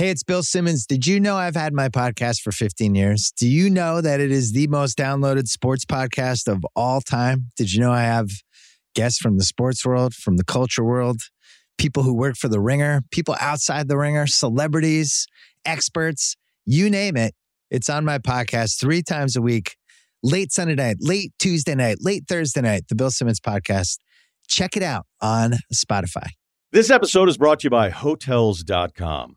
Hey, it's Bill Simmons. Did you know I've had my podcast for 15 years? Do you know that it is the most downloaded sports podcast of all time? Did you know I have guests from the sports world, from the culture world, people who work for the ringer, people outside the ringer, celebrities, experts, you name it? It's on my podcast three times a week, late Sunday night, late Tuesday night, late Thursday night, the Bill Simmons podcast. Check it out on Spotify. This episode is brought to you by Hotels.com.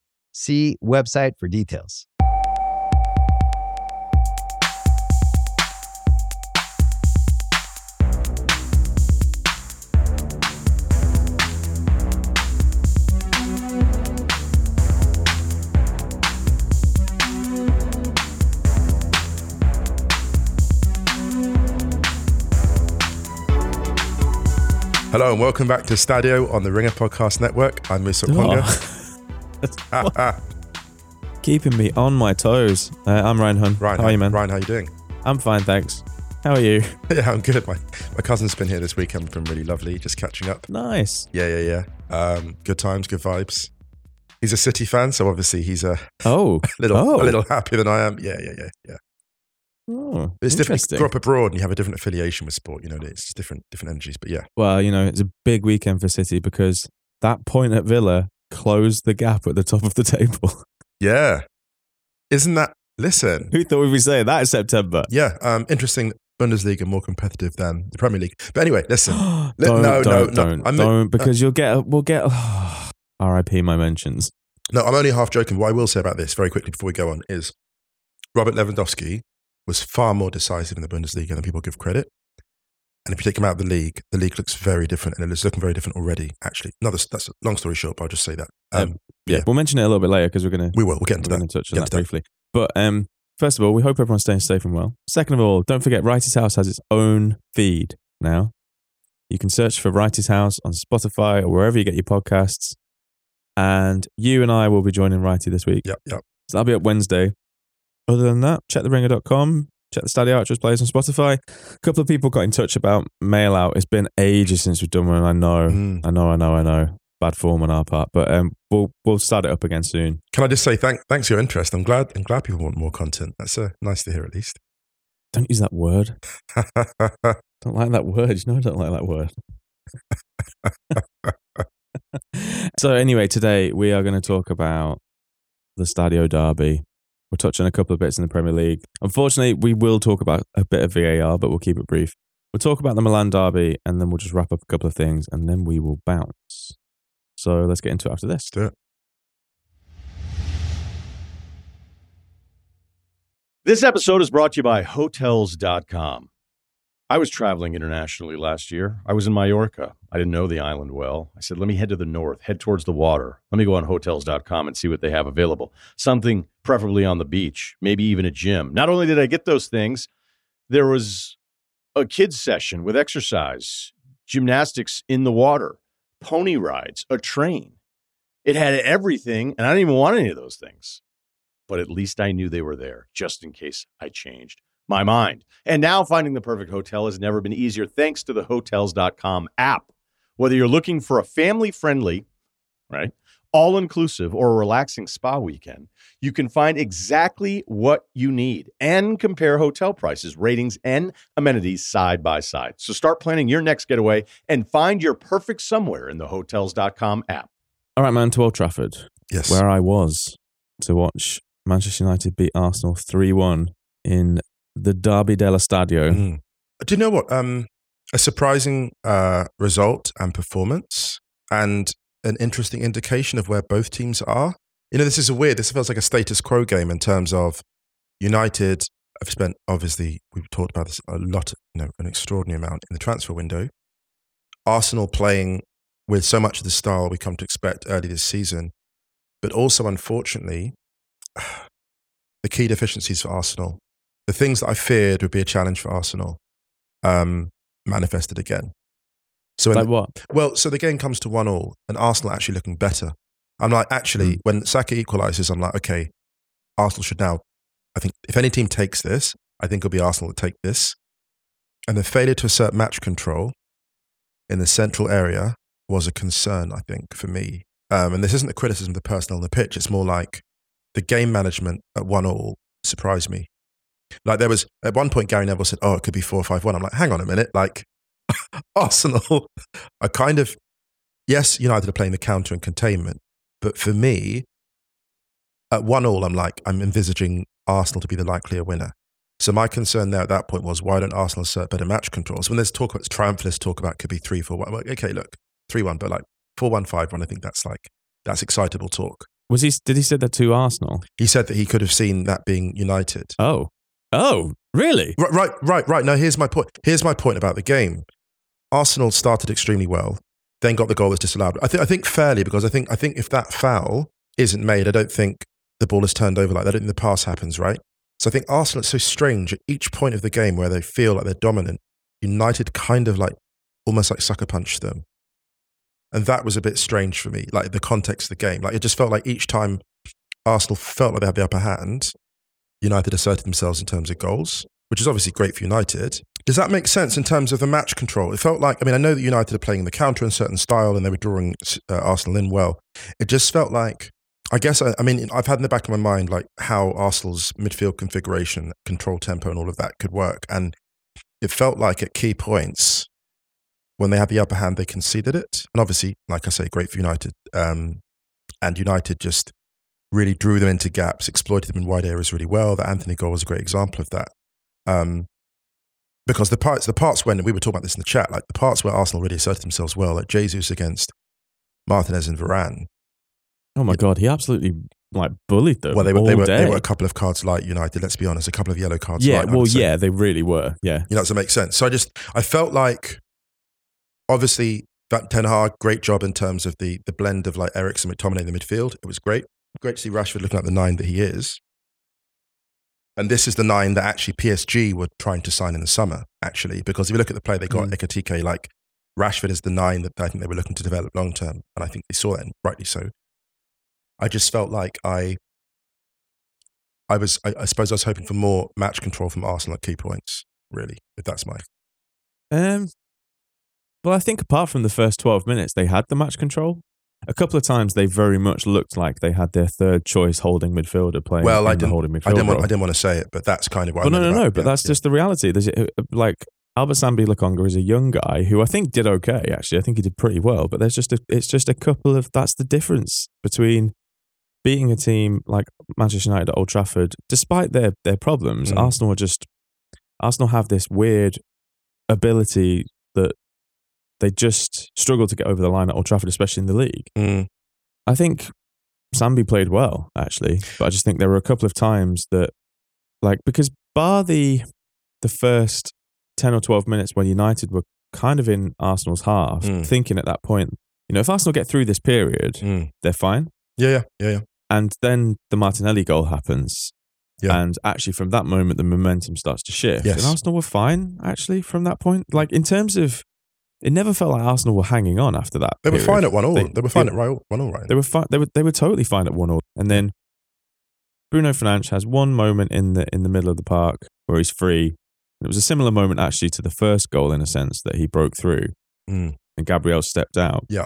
See website for details. Hello and welcome back to Stadio on the Ringer Podcast Network. I'm Musa Okwonga. Keeping me on my toes. Uh, I'm Ryan Hunn. Ryan, how are you, man? Ryan, how you doing? I'm fine, thanks. How are you? yeah, I'm good. My my cousin's been here this weekend. Been really lovely. Just catching up. Nice. Yeah, yeah, yeah. Um, good times, good vibes. He's a City fan, so obviously he's a Oh, little Oh. a little happier than I am. Yeah, yeah, yeah, yeah. oh it's different. You grow up abroad and you have a different affiliation with sport. You know, it's different different energies. But yeah, Well, you know, it's a big weekend for City because that point at Villa closed the gap at the top of the table. yeah. Isn't that? Listen, Who thought we'd be saying that in September? yeah. Um, interesting. Bundesliga more competitive than the Premier League. But anyway, listen. don't, no, no, don't, no. don't, I'm- don't, because you'll get, we'll get, R.I.P. my mentions. No, I'm only half joking. What I will say about this very quickly before we go on is Robert Lewandowski was far more decisive in the Bundesliga than people give credit. And if you take him out of the league, the league looks very different, and it's looking very different already. Actually, no, that's, that's a long story short, but I'll just say that. Um, Yeah, Yeah. we'll mention it a little bit later because we're going to we will. We'll get into that. touch on Get that to that. briefly. But um, first of all, we hope everyone's staying safe and well. Second of all, don't forget Wrighty's House has its own feed now. You can search for Wrighty's House on Spotify or wherever you get your podcasts. And you and I will be joining Wrighty this week. Yep, yep. So that'll be up Wednesday. Other than that, check theringer.com, check the Stadio Archers plays on Spotify. A couple of people got in touch about mail out. It's been ages since we've done one. I know, Mm. I know, I know, I know. Bad form on our part, but um, we'll we'll start it up again soon. Can I just say thank, thanks for your interest? I'm glad. I'm glad people want more content. That's uh, nice to hear, at least. Don't use that word. Don't like that word. You know I don't like that word. so anyway, today we are going to talk about the Stadio Derby. We'll touch on a couple of bits in the Premier League. Unfortunately, we will talk about a bit of VAR, but we'll keep it brief. We'll talk about the Milan Derby, and then we'll just wrap up a couple of things, and then we will bounce. So let's get into it after this. Do it. This episode is brought to you by Hotels.com. I was traveling internationally last year. I was in Mallorca. I didn't know the island well. I said, let me head to the north, head towards the water. Let me go on hotels.com and see what they have available. Something preferably on the beach, maybe even a gym. Not only did I get those things, there was a kids session with exercise, gymnastics in the water, pony rides, a train. It had everything, and I didn't even want any of those things. But at least I knew they were there just in case I changed my mind. And now finding the perfect hotel has never been easier thanks to the hotels.com app. Whether you're looking for a family friendly, right, all inclusive or a relaxing spa weekend, you can find exactly what you need and compare hotel prices, ratings, and amenities side by side. So start planning your next getaway and find your perfect somewhere in the hotels.com app. All right, man, to Old Trafford, Yes. where I was to watch Manchester United beat Arsenal 3 1 in the Derby della Stadio. Mm. Do you know what? Um, a surprising uh, result and performance, and an interesting indication of where both teams are. You know, this is a weird. This feels like a status quo game in terms of United. I've spent obviously we've talked about this a lot. You know, an extraordinary amount in the transfer window. Arsenal playing with so much of the style we come to expect early this season, but also unfortunately, the key deficiencies for Arsenal the things that I feared would be a challenge for Arsenal um, manifested again. So, Like the- what? well, so the game comes to one all, and Arsenal actually looking better. I'm like, actually, Mm. when Saka equalizes, I'm like, okay, Arsenal should now. I think if any team takes this, I think it'll be Arsenal that take this. And the failure to assert match control in the central area was a concern, I think, for me. Um, and this isn't a criticism of the personnel on the pitch. It's more like the game management at one all surprised me. Like there was at one point, Gary Neville said, "Oh, it could be four five one." I'm like, "Hang on a minute!" Like Arsenal are kind of yes, United are playing the counter and containment, but for me, at one all, I'm like, I'm envisaging Arsenal to be the likelier winner. So my concern there at that point was, why don't Arsenal assert better match controls? When there's talk about triumphalists talk about could be three four one. Like, okay, look, three one, but like four one five one. I think that's like that's excitable talk. Was he? Did he say that to Arsenal? He said that he could have seen that being United. Oh, oh, really? Right, right, right, right. No, here's my point. Here's my point about the game. Arsenal started extremely well, then got the goal that's disallowed. I think, I think fairly because I think, I think if that foul isn't made, I don't think the ball is turned over like that. I don't think the pass happens, right? So I think Arsenal it's so strange at each point of the game where they feel like they're dominant. United kind of like almost like sucker punched them. And that was a bit strange for me, like the context of the game. Like it just felt like each time Arsenal felt like they had the upper hand, United asserted themselves in terms of goals, which is obviously great for United. Does that make sense in terms of the match control? It felt like, I mean, I know that United are playing the counter in a certain style and they were drawing uh, Arsenal in well. It just felt like, I guess, I, I mean, I've had in the back of my mind like how Arsenal's midfield configuration, control tempo, and all of that could work. And it felt like at key points, when they had the upper hand, they conceded it. And obviously, like I say, great for United. Um, and United just really drew them into gaps, exploited them in wide areas really well. The Antony goal was a great example of that. Um, because the parts, the parts when we were talking about this in the chat, like the parts where Arsenal really asserted themselves well, like Jesus against Martinez and Varane. Oh my god, he absolutely like bullied them. Well, they were all they were day. they were a couple of cards light United. Let's be honest, a couple of yellow cards. yeah, well, yeah, they really were. Yeah, You know, does that make sense? So I just I felt like obviously that Ten Hag, great job in terms of the the blend of like Eriksen McTominay in the midfield. It was great. Great to see Rashford looking like the nine that he is. And this is the nine that actually PSG were trying to sign in the summer, actually, because if you look at the play they got, Mm. Ekitike, like Rashford is the nine that I think they were looking to develop long term. And I think they saw that, and rightly so. I just felt like I I was I, I suppose I was hoping for more match control from Arsenal at key points, really, if that's my Um, well, I think apart from the first 12 minutes, they had the match control. A couple of times they very much looked like they had their third choice holding midfielder playing Well, I didn't- holding I didn't want. I didn't want to say it, but that's kind of what well, I no, no, no, but yeah, that's yeah. just the reality. There's uh, like Albert Sambi Lokonga is a young guy who I think did okay. Actually, I think he did pretty well. But there's just a, it's just a couple of that's the difference between beating a team like Manchester United at Old Trafford, despite their their problems. Mm. Arsenal are just Arsenal have this weird ability that they just struggle to get over the line at Old Trafford, especially in the league. Mm, I think Sambi played well, actually, but I just think there were a couple of times that, like, because bar the the first ten or twelve minutes when United were kind of in Arsenal's half, Mm. thinking at that point, you know, if Arsenal get through this period, mm. they're fine. Yeah, yeah, yeah, yeah. And then the Martinelli goal happens. Yeah. And actually, from that moment, the momentum starts to shift. Yes. And Arsenal were fine, actually, from that point. Like, in terms of, it never felt like Arsenal were hanging on after that. They were fine at one all. They, They- were fine they- at one all, right? They were fine. They were they were totally fine at one all. And then Bruno Fernandes has one moment in the in the middle of the park where he's free. It was a similar moment actually to the first goal in a sense that he broke through Mm. and Gabriel stepped out. Yeah.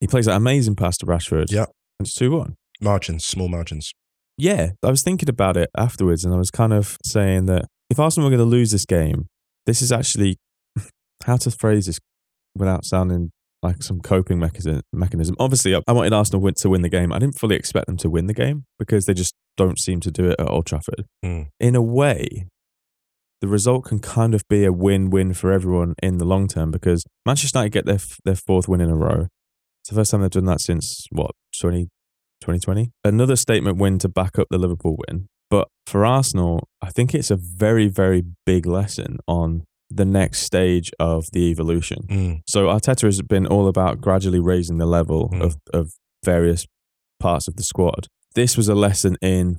He plays that amazing pass to Rashford. Yeah. And it's 2 1. Margins, small margins. Yeah. I was thinking about it afterwards and I was kind of saying that if Arsenal were going to lose this game, this is actually how to phrase this without sounding like some coping mechanism. Obviously, I wanted Arsenal win- to win the game. I didn't fully expect them to win the game because they just don't seem to do it at Old Trafford. Mm. In a way, the result can kind of be a win-win for everyone in the long term because Manchester United get their f- their fourth win in a row. It's the first time they've done that since what 20, 2020. Another statement win to back up the Liverpool win. But for Arsenal, I think it's a very very big lesson on the next stage of the evolution. Mm. So Arteta has been all about gradually raising the level Mm. of, of various parts of the squad. This was a lesson in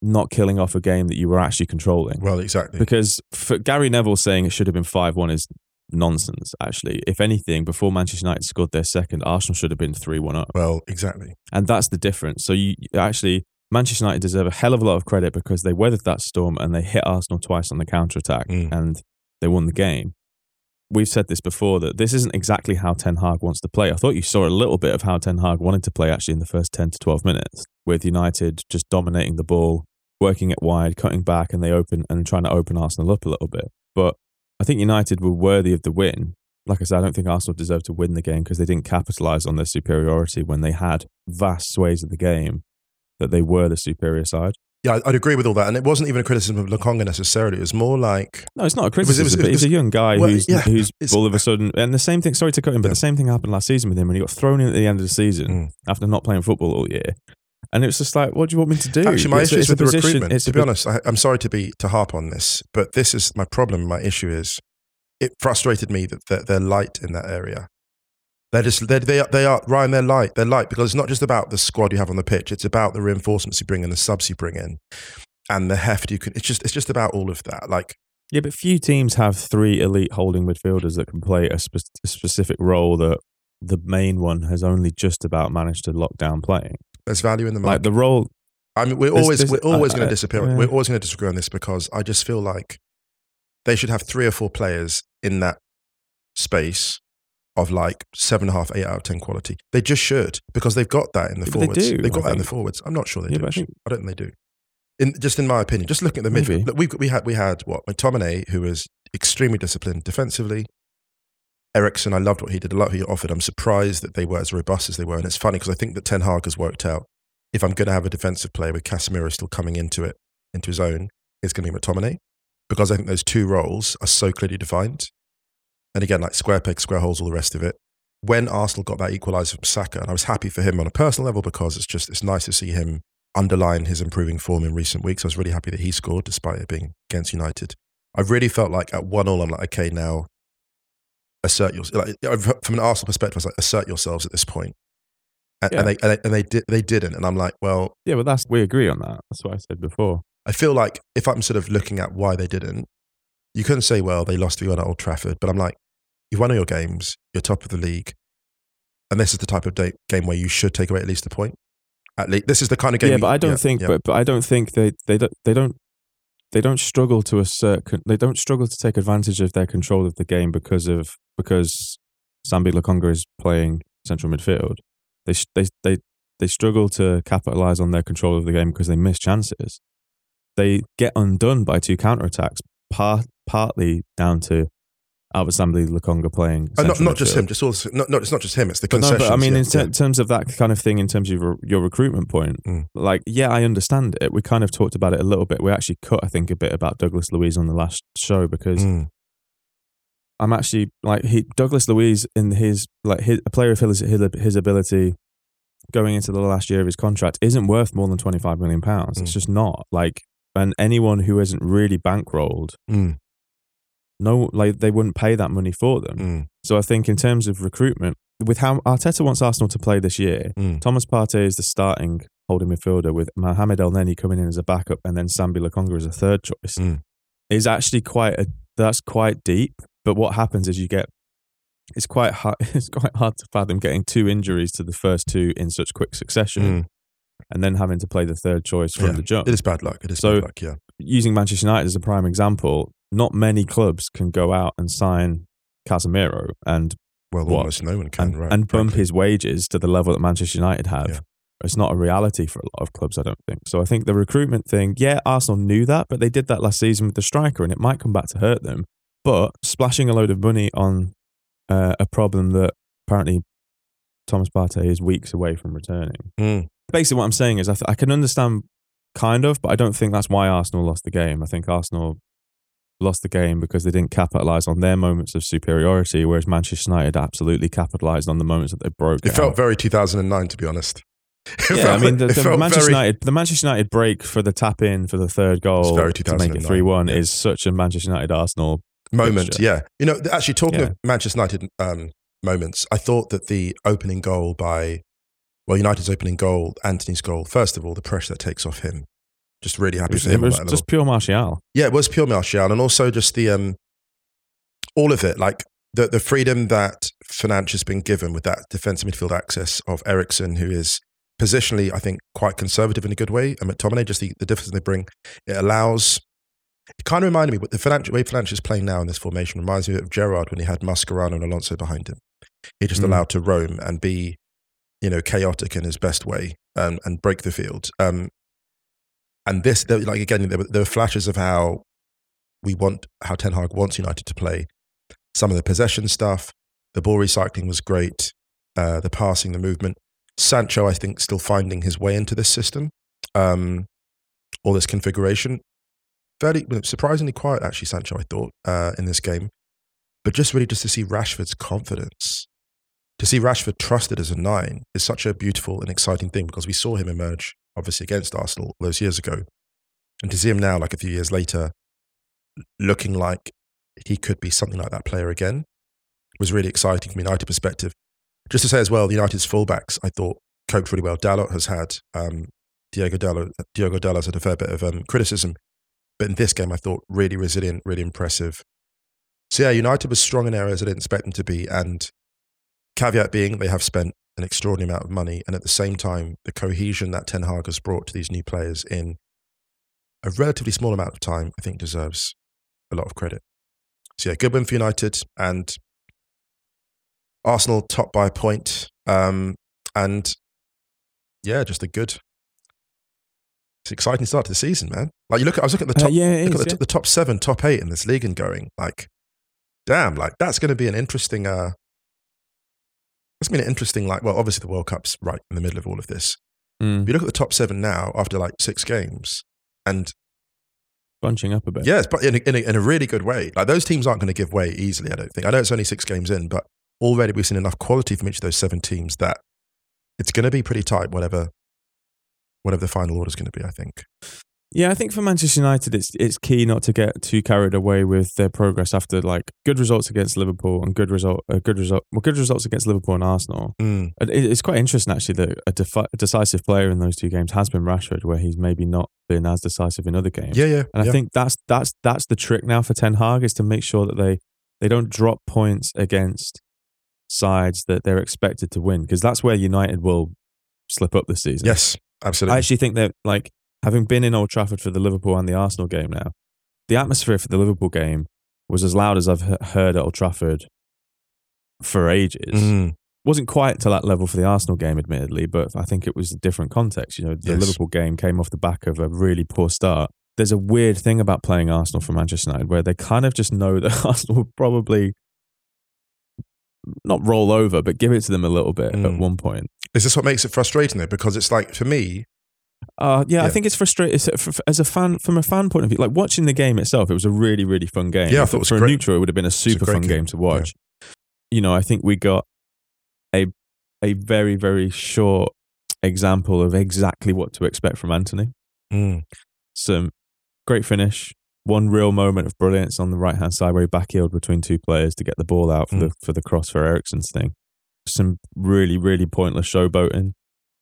not killing off a game that you were actually controlling. Well, exactly. Because for Gary Neville saying it should have been 5 1 is nonsense, actually. If anything, before Manchester United scored their second, Arsenal should have been 3 1 up. Well, exactly. And that's the difference. So you actually, Manchester United deserve a hell of a lot of credit because they weathered that storm and they hit Arsenal twice on the counter attack Mm. and they won the game. We've said this before that this isn't exactly how Ten Hag wants to play. I thought you saw a little bit of how Ten Hag wanted to play actually in the first 10 to 12 minutes with United just dominating the ball, working it wide, cutting back, and they open and trying to open Arsenal up a little bit. But I think United were worthy of the win. Like I said, I don't think Arsenal deserved to win the game because they didn't capitalize on their superiority when they had vast sways of the game that they were the superior side. Yeah, I'd agree with all that. And it wasn't even a criticism of Lokonga necessarily. It was more like, No, it's not a was- it criticism, was- it but he's a young guy well, who's yeah, who's all of a sudden, and the same thing. Sorry to cut him, but Yeah. the same thing happened last season with him when he got thrown in at the end of the season Mm. after not playing football all year, and it was just like, what do you want me to do? actually, my It's issue is with the position- recruitment. it's To be honest, I, I'm sorry to be to harp on this, but this is my problem. My issue is it frustrated me that they're, they're light in that area. They're just they're, they are, they are Ryan. They're light. They're light because it's not just about the squad you have on the pitch. It's about the reinforcements you bring in, the subs you bring in, and the heft you can. It's just it's just about all of that. Like Yeah, but few teams have three elite holding midfielders that can play a, spe- a specific role that the main one has only just about managed to lock down playing. there's value in the Like the role, I mean, we're There's- always there's- we're always uh, going to disappear. We're always going to disagree on this because I just feel like they should have three or four players in that space of like seven and a half, eight out of ten quality. They just should because they've got that in the Yeah, but they forwards. do, have got I that in the think. forwards. I'm not sure they Yeah, do. but I actually. think- I don't think they do. In just in my opinion, just looking at the Maybe. midfield, look, we we had we had what McTominay, who was extremely disciplined defensively. Eriksen, I loved what he did. I loved what he offered. I'm surprised that they were as robust as they were, and it's funny because I think that Ten Hag has worked out. If I'm going to have a defensive player with Casemiro still coming into it, into his own, it's going to be McTominay because I think those two roles are so clearly defined. And again, like square peg, square holes, all the rest of it. When Arsenal got that equaliser from Saka, and I was happy for him on a personal level because it's just it's nice to see him underline his improving form in recent weeks. I was really happy that he scored despite it being against United. I really felt like at one all, I'm like, okay, now assert yourself. Like, from an Arsenal perspective, I was like, assert yourselves at this point. And, Yeah. and they and they, and they did they didn't, and I'm like, well, yeah, but that's we agree on that. That's what I said before. I feel like if I'm sort of looking at why they didn't, you couldn't say, well, they lost to you at Old Trafford, but I'm like, you've won all your games, you're top of the league, and this is the type of day, game where you should take away at least a point. At least this is the kind of game. yeah, you- but I don't think. yeah. But but I don't think they they don't they don't they don't struggle to assert. They don't struggle to take advantage of their control of the game because of because Sambi Lokonga is playing central midfield. They they they they struggle to capitalize on their control of the game because they miss chances. They get undone by two counterattacks, part partly down to Albert Sambi Lokonga playing. Uh, not, not just him, just also not, not it's not just him. It's the But no, but I mean, yeah, in ter- yeah. terms of that kind of thing, in terms of your, your recruitment point, Mm. like, yeah, I understand it. We kind of talked about it a little bit. We actually cut, I think, a bit about Douglas Luiz on the last show because Mm. I'm actually like he Douglas Luiz in his like his, a player of his, his his ability going into the last year of his contract isn't worth more than 25 million pounds. It's Mm. just not like, and anyone who isn't really bankrolled, Mm. No, like they wouldn't pay that money for them. Mm. So I think in terms of recruitment, with how Arteta wants Arsenal to play this year, Mm. Thomas Partey is the starting holding midfielder with Mohamed Elneny coming in as a backup and then Sambi Lokonga as a third choice. Mm. Is actually quite a that's quite deep. But what happens is you get it's quite hard it's quite hard to fathom getting two injuries to the first two in such quick succession. Mm. and then having to play the third choice from Yeah, the jump. It is bad luck. It is So- bad luck. Yeah. Using Manchester United as a prime example, not many clubs can go out and sign Casemiro and Well, What? almost no one can. and, right. and bump frankly. his wages to the level that Manchester United have. Yeah. It's not a reality for a lot of clubs, I don't think. So I think the recruitment thing, yeah, Arsenal knew that, but they did that last season with the striker, and it might come back to hurt them. But splashing a load of money on uh, a problem that apparently Thomas Partey is weeks away from returning. Mm. Basically, what I'm saying is I, th- I can understand kind of, but I don't think that's why Arsenal lost the game. I think Arsenal lost the game because they didn't capitalize on their moments of superiority, whereas Manchester United absolutely capitalized on the moments that they broke. It felt out. very 2009, to be honest. It yeah, felt- I mean, the, the Manchester very- United, the Manchester United break for the tap in for the third goal to make it 2009, three one yeah. is such a Manchester United Arsenal. moment. fixture. Yeah, you know, actually talking Yeah. of Manchester United um, moments, I thought that the opening goal by well, United's opening goal, Antony's goal. First of all, the pressure that takes off him. Just really It happy was, for him. It was level. just pure Martial. yeah, it was pure Martial, and also just the um, all of it, like the the freedom that Fernandes has been given with that defensive midfield access of Eriksen, who is positionally, I think, quite conservative in a good way, and McTominay, just the, the difference they bring, it allows. It kind of reminded me, but the Fernandes, way Fernandes is playing now in this formation reminds me of Gerrard when he had Mascherano and Alonso behind him. He just Mm. allowed to roam and be, you know, chaotic in his best way and, and break the field. Um, and this, like again, there were, there were flashes of how we want, how Ten Hag wants United to play. Some of the possession stuff, the ball recycling was great, uh, the passing, the movement. Sancho, I think, still finding his way into this system, um, or this configuration. Fairly surprisingly quiet, actually, Sancho. I thought uh, in this game, but just really just to see Rashford's confidence, to see Rashford trusted as a nine is such a beautiful and exciting thing because we saw him emerge obviously against Arsenal those years ago, and to see him now, like a few years later, looking like he could be something like that player again, was really exciting from a United perspective. Just to say as well, the United's fullbacks, I thought, coped really well. Dalot has had, um, Diego Dalot, Diego Dalot had a fair bit of um, criticism, but in this game, I thought really resilient, really impressive. So yeah, United was strong in areas I didn't expect them to be, and caveat being they have spent an extraordinary amount of money, and at the same time, the cohesion that Ten Hag has brought to these new players in a relatively small amount of time, I think deserves a lot of credit. So yeah, good win for United, and Arsenal top by a point, um, and yeah, just a good. It's an exciting start to the season, man. Like you look at, I was looking at the Uh, top, yeah, look is, at the, yeah. the top seven, top eight in this league and going like, damn, like that's going to be an interesting. uh It's been an interesting, like, well, obviously the World Cup's right in the middle of all of this. Mm, If you look at the top seven now after like six games, and bunching up a bit. Yes, but in a, in, a, in a really good way. Like those teams aren't going to give way easily. I don't think. I know it's only six games in, but already we've seen enough quality from each of those seven teams that it's going to be pretty tight. Whatever, whatever the final order is going to be, I think. Yeah, I think for Manchester United, it's it's key not to get too carried away with their progress after like good results against Liverpool and good result, uh, good result, well, good results against Liverpool and Arsenal. Mm. It- It's quite interesting actually that a, defi- a decisive player in those two games has been Rashford, where he's maybe not been as decisive in other games. Yeah, yeah, And yeah. I think that's that's that's the trick now for Ten Hag is to make sure that they they don't drop points against sides that they're expected to win because that's where United will slip up this season. yes, absolutely. I actually think that like having been in Old Trafford for the Liverpool and the Arsenal game now, the atmosphere for the Liverpool game was as loud as I've heard at Old Trafford for ages. Mm. Wasn't quite to that level for the Arsenal game, admittedly, but I think it was a different context. You know, the Yes. Liverpool game came off the back of a really poor start. There's a weird thing about playing Arsenal for Manchester United where they kind of just know that Arsenal will probably not roll over, but give it to them a little bit at Mm. one point. Is this what makes it frustrating though? Because it's like for me, Uh, yeah, I think it's frustrating uh, as a fan from a fan point of view. Like watching the game itself, it was a really really fun game. Yeah, I thought it was for a great. neutral, it would have been a super great fun game. game to watch. You know, I think we got a a very very short example of exactly what to expect from Antony. mm, Some great finish, one real moment of brilliance on the right hand side where he backheeled between two players to get the ball out for Mm. the for the cross for Eriksen's thing. Some really really pointless showboating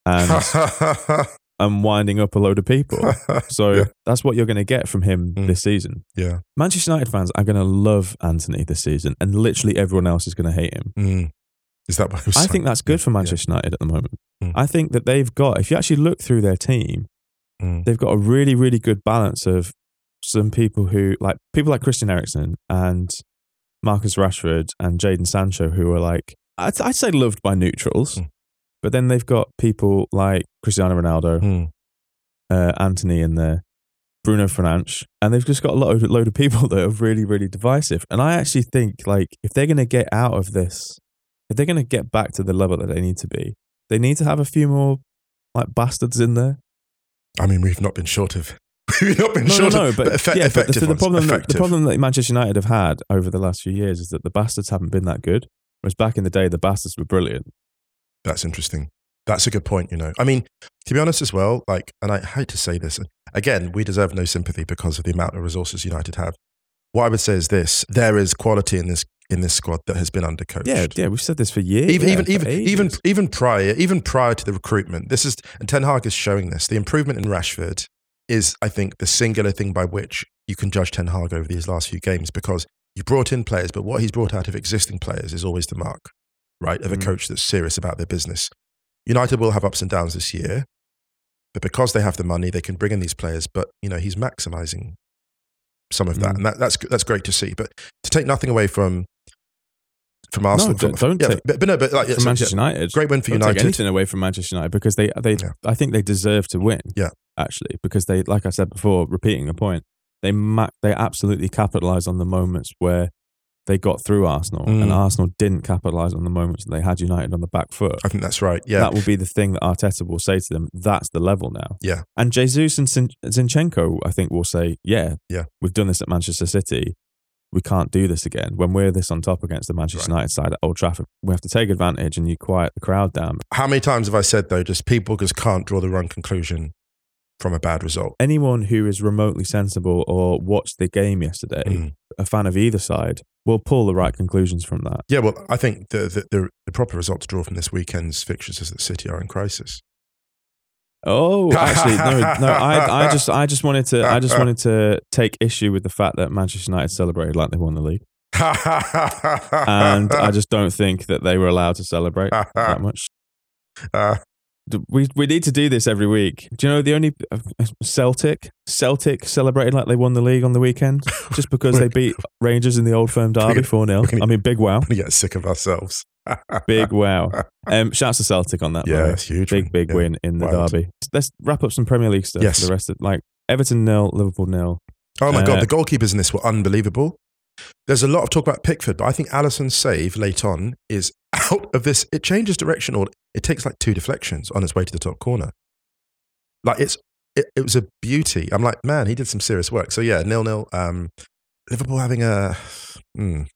and and winding up a load of people. So Yeah. that's what you're going to get from him Mm. this season. yeah, Manchester United fans are going to love Antony this season, and literally everyone else is going to hate him. mm, Is that what I saying? think that's good for Yeah. Manchester United at the moment. Mm. I think that they've got, if you actually look through their team, Mm. they've got a really, really good balance of some people who, like people like Christian Eriksen and Marcus Rashford and Jadon Sancho, who are like, I'd, I'd say loved by neutrals. But then they've got people like Cristiano Ronaldo, Mm. uh, Antony in there, Bruno Fernandes, and they've just got a load, load of people that are really, really divisive. And I actually think like if they're going to get out of this, if they're going to get back to the level that they need to be, they need to have a few more like bastards in there. I mean, we've not been short of. We've not been No, no, short no, of, but, effe- yeah, but the, the problem, that, the problem that Manchester United have had over the last few years is that the bastards haven't been that good. Whereas back in the day, the bastards were brilliant. That's interesting. That's a good point, you know. I mean, to be honest as well, like, and I hate to say this, again, we deserve no sympathy because of the amount of resources United have. What I would say is this there is quality in this in this squad that has been undercoached. Yeah, yeah, we've said this for years. Even yeah, even even ages. even even prior even prior to the recruitment, this is and Ten Hag is showing this. The improvement in Rashford is, I think, the singular thing by which you can judge Ten Hag over these last few games because you brought in players, but what he's brought out of existing players is always the mark, right, of a Mm. coach that's serious about their business. United will have ups and downs this year, but because they have the money, they can bring in these players. But you know, he's maximizing some of that, Mm. and that, that's that's great to see. But to take nothing away from from no, Arsenal, don't, from, don't yeah, take but, but no, but like from so, Manchester yeah, United. great win for Don't take United. anything away from Manchester United because they they Yeah. I think they deserve to win. Yeah. actually, because they like I said before, repeating a point, they ma- they absolutely capitalized on the moments where they got through Arsenal, Mm. and Arsenal didn't capitalize on the moments that they had United on the back foot. I think that's right. Yeah, That will be the thing that Arteta will say to them. That's the level now. Yeah. And Jesus and Zin- Zinchenko, I think, will say, "Yeah, Yeah. we've done this at Manchester City. We can't do this again. When we're this on top against the Manchester Right. United side at Old Trafford, we have to take advantage and you quiet the crowd down. How many times have I said though, just people just can't draw the wrong conclusion from a bad result? Anyone who is remotely sensible or watched the game yesterday, Mm. a fan of either side, will pull the right conclusions from that. Yeah, well, I think the, the the the proper result to draw from this weekend's fixtures is that City are in crisis. Oh, actually, no, no. I, I just, I just wanted to, I just wanted to take issue with the fact that Manchester United celebrated like they won the league, and I just don't think that they were allowed to celebrate that much. Uh, We we need to do this every week. Do you know the only uh, Celtic Celtic celebrated like they won the league on the weekend just because they beat Rangers in the Old Firm Derby four 0 I mean, big wow, we get sick of ourselves. big wow. Um, shouts to Celtic on that. Yeah, it's huge. big big Yeah. win in the Wild. derby. Let's wrap up some Premier League stuff. Yes. For the rest of like Everton nil, Liverpool nil. Oh my Uh, god, the goalkeepers in this were unbelievable. There's a lot of talk about Pickford, but I think Alisson's save late on is out of this. It changes direction, or it takes like two deflections on its way to the top corner. Like it's it, it was a beauty. I'm like, man, he did some serious work. So yeah, nil nil. Um, Liverpool having a mm,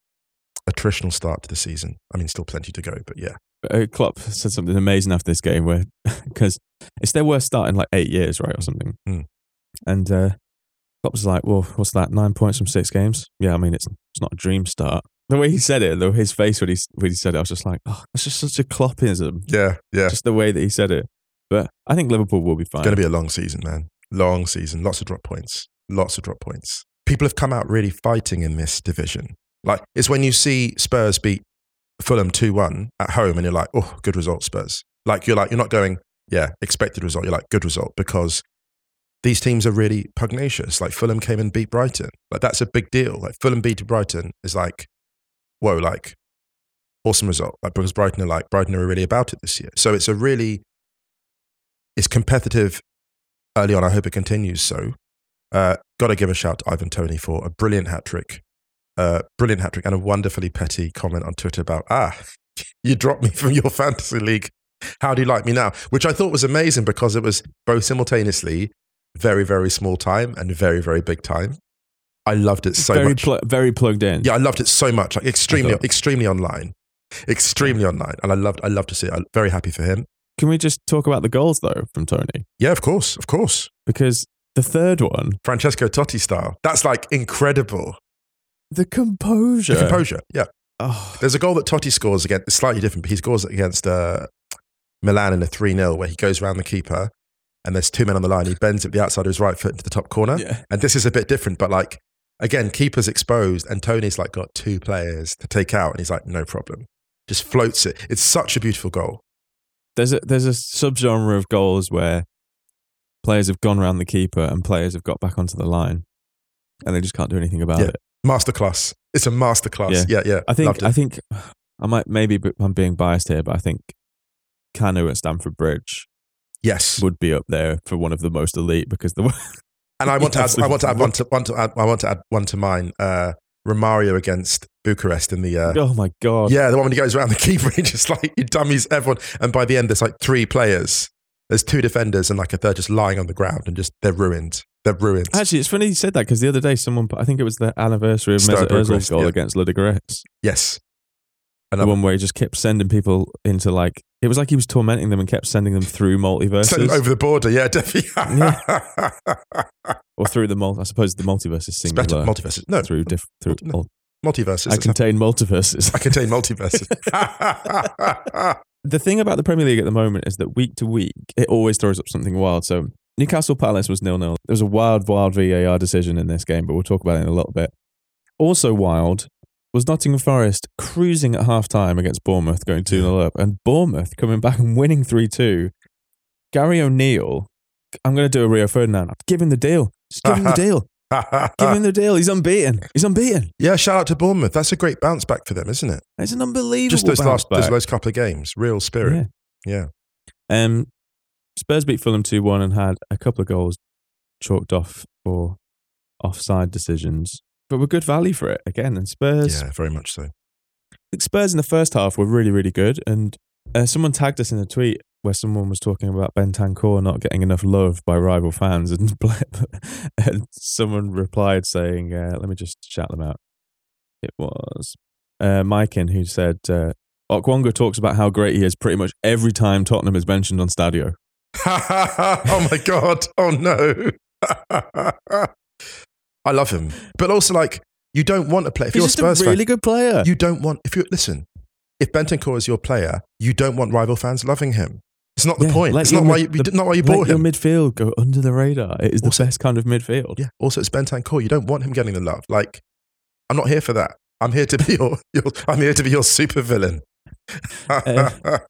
attritional start to the season. I mean, still plenty to go, but yeah, Uh, Klopp said something amazing after this game where because it's their worst start in like eight years, right, or something. Hmm. And uh, Klopp was like, "Well, what's that? Nine points from six games? Yeah, I mean, it's it's not a dream start." The way he said it, though, his face when he when he said it, I was just like, "Oh, that's just such a Kloppism." yeah, yeah. Just the way that he said it. But I think Liverpool will be fine. It's going to be a long season, man. Long season. Lots of drop points. Lots of drop points. People have come out really fighting in this division. Like, it's when you see Spurs beat Fulham 2 1 at home and you're like, oh, good result, Spurs. Like, you're like, you're not going, yeah, expected result. You're like, good result because these teams are really pugnacious. Like, Fulham came and beat Brighton. Like, that's a big deal. Like, Fulham beat Brighton is like, whoa, like, awesome result. Like, because Brighton are like, Brighton are really about it this year. So it's a really, it's competitive early on. I hope it continues so. Uh, Got to give a shout to Ivan Toney for a brilliant hat trick, uh, brilliant hat trick, and a wonderfully petty comment on Twitter about ah, you dropped me from your fantasy league. How do you like me now? Which I thought was amazing because it was both simultaneously very very small time and very very big time. I loved it so very much. pl- very plugged in. yeah, I loved it so much. Like extremely extremely online, extremely online, and I loved I loved to see it. I'm very happy for him. Can we just talk about the goals though from Toney? Yeah, of course, of course. Because the third one, Francesco Totti style. That's like incredible. the composure. The composure. Yeah. Oh, There's a goal that Totti scores against, it's slightly different, but he scores against uh, Milan in a 3 0 where he goes around the keeper and there's two men on the line. He bends at the outside of his right foot into the top corner. yeah. And this is a bit different, but like, again, keeper's exposed and Toney's like got two players to take out and he's like, no problem. just floats it. It's such a beautiful goal. There's a there's a subgenre of goals where players have gone around the keeper and players have got back onto the line, and they just can't do anything about Yeah. it. Masterclass. It's a masterclass. Yeah, yeah. I think I think I might maybe I'm being biased here, but I think Kanu at Stamford Bridge yes. would be up there for one of the most elite because the And I want to add, I want to add one to, one to add, I want to add one to mine. Uh, Romario against Bucharest in the, uh, oh my god, yeah, the one when he goes around the keeper, he just like, he dummies everyone. And by the end, there's like three players. There's two defenders and like a third just lying on the ground and just, they're ruined. They're ruined. Actually, it's funny you said that because the other day someone, I think it was the anniversary of Mesut Ozil's goal yeah. against Ludogorets. yes. The one where he just kept sending people into like it was like he was tormenting them and kept sending them through multiverses Send over the border. Yeah, definitely. or through the multi. I suppose the multiverse is It's better. Multiverses. No, through diff- through. No. mul- multiverses. I contain multiverses. I contain multiverses. the thing about the Premier League at the moment is that week to week, it always throws up something wild. So Newcastle Palace was nil nil. There was a wild, wild VAR decision in this game, but we'll talk about it in a little bit. Also wild was Nottingham Forest cruising at half time against Bournemouth, going 2 0 up, and Bournemouth coming back and winning 3 2. Gary O'Neill, I'm going to do a Rio Ferdinand. Give him the deal. Just give him the deal. Give him the deal. He's unbeaten. He's unbeaten. yeah, shout out to Bournemouth. That's a great bounce back for them, isn't it? It's an unbelievable Just those last, those last couple of games, real spirit. Yeah. Um, Spurs beat Fulham 2 1 and had a couple of goals chalked off for offside decisions, but we're good value for it again. And Spurs, Yeah, very much so. I think Spurs in the first half were really, really good. And uh, someone tagged us in a tweet where someone was talking about Bentancur not getting enough love by rival fans. And, and someone replied saying, uh, let me just shout them out. It was uh, Maikin who said, uh, Okwonga talks about how great he is pretty much every time Tottenham is mentioned on Stadio. oh my god! Oh no! I love him, but also like you don't want to play. If He's you're a just Spurs a really good player. you don't want. If you listen, if Bentancur is your player, you don't want rival fans loving him. It's not the Yeah, point. it's not why you, the- not why you bought your midfield go under the radar. It is the best kind of midfield. yeah. Also, it's Bentancur. You don't want him getting the love. Like, I'm not here for that. I'm here to be your. your I'm here to be your super villain. Uh,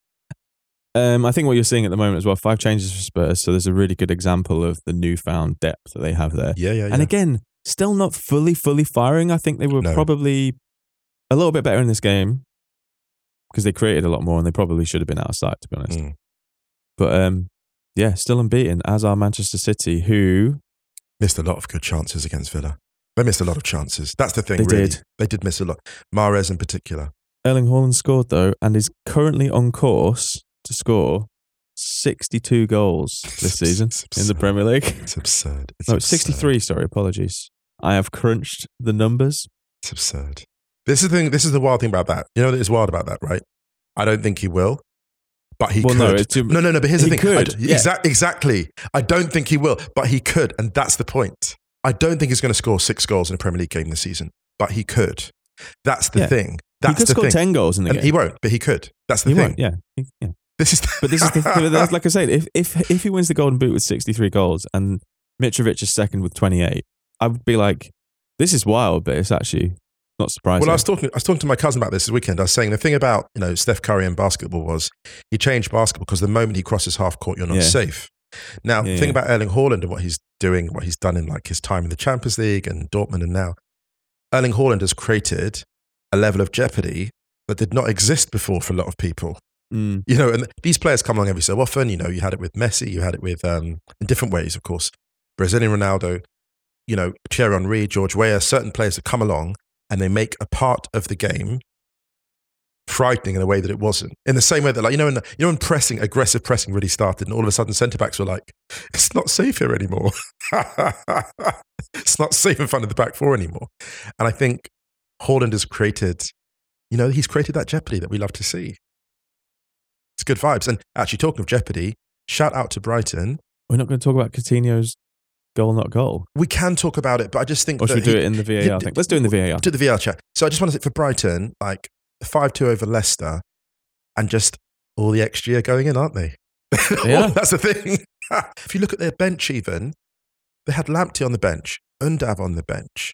Um, I think what you're seeing at the moment as well, five changes for Spurs. So there's a really good example of the newfound depth that they have there. yeah, yeah, yeah. And again, still not fully, fully firing. I think they were No. probably a little bit better in this game because they created a lot more and they probably should have been out of sight, to be honest. Mm. But um, yeah, still unbeaten, as are Manchester City, who missed a lot of good chances against Villa. They missed a lot of chances. That's the thing. They really. did. They did miss a lot. Mahrez in particular. Erling Haaland scored though, and is currently on course to score 62 goals this season in the. Premier League. It's absurd. It's No, it's absurd. 63. Sorry, apologies. I have crunched the numbers. It's absurd. This is the thing. This is the wild thing about that. You know what is wild about that, right? I don't think he will, but he well, could. no, it's too, no, no, no. But here's he the thing. I could, d- yeah. exact- exactly. I don't think he will, but he could, and that's the point. I don't think he's going to score six goals in a Premier League game this season, but he could. That's the Yeah. thing. he could the score thing. 10 goals in the And game. he won't, but he could. That's the He thing. yeah. He- yeah. This is. The- But this is the thing. Like I said, if, if, if he wins the Golden Boot with 63 goals and Mitrovic is second with 28, I would be like, this is wild, but it's actually not surprising. Well, I was talking. I was talking to my cousin about this this weekend. I was saying the thing about you know Steph Curry and basketball was he changed basketball because the moment he crosses half court, you're not Yeah. safe. Now, Yeah, the thing yeah. about Erling Haaland and what he's doing, what he's done in like his time in the Champions League and Dortmund, and now Erling Haaland has created a level of jeopardy that did not exist before for a lot of people. Mm, You know, and these players come along every so often. You know, you had it with Messi, you had it with um, in different ways, of course. Brazilian Ronaldo, you know, Thierry Henry, George Weah, certain players that come along and they make a part of the game frightening in a way that it wasn't. In the same way that, like, you know, in, you know, when pressing, aggressive pressing really started, and all of a sudden centre backs were like, it's not safe here anymore. it's not safe in front of the back four anymore. And I think Haaland has created, you know, he's created that jeopardy that we love to see. It's good vibes. And actually, talking of jeopardy, shout out to Brighton. we're not going to talk about Coutinho's goal, not goal. We can talk about it, but I just think Or should we do he- it in the VAR Yeah, thing? Let's do it in the VAR. Do the VR chat. So I just want to say for Brighton, like five two over Leicester, and just all the extra are going in, aren't they? Yeah. that's the thing. if you look at their bench, even they had Lamptey on the bench, Undav on the bench.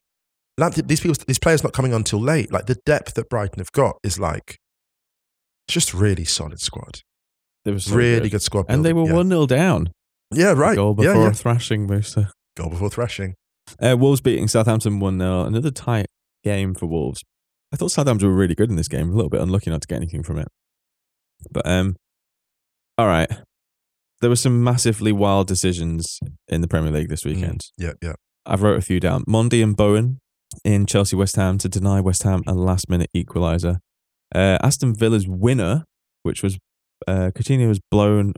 Lamptey, these people, these players not coming on till late. Like the depth that Brighton have got is like just really solid squad. They was really good. good, squad. and they were building. one 0 down. Yeah, yeah right. Goal before yeah. a thrashing, Musa. Goal before thrashing. Uh, Wolves beating Southampton 1 0. Another tight game for Wolves. I thought Southampton were really good in this game. A little bit unlucky not to get anything from it. But, um, all right. There were some massively wild decisions in the Premier League this weekend. Yeah, yeah. I've wrote a few down. Mendy and Bowen in Chelsea West Ham to deny West Ham a last minute equaliser. Uh, Aston Villa's winner, which was uh, Coutinho was blown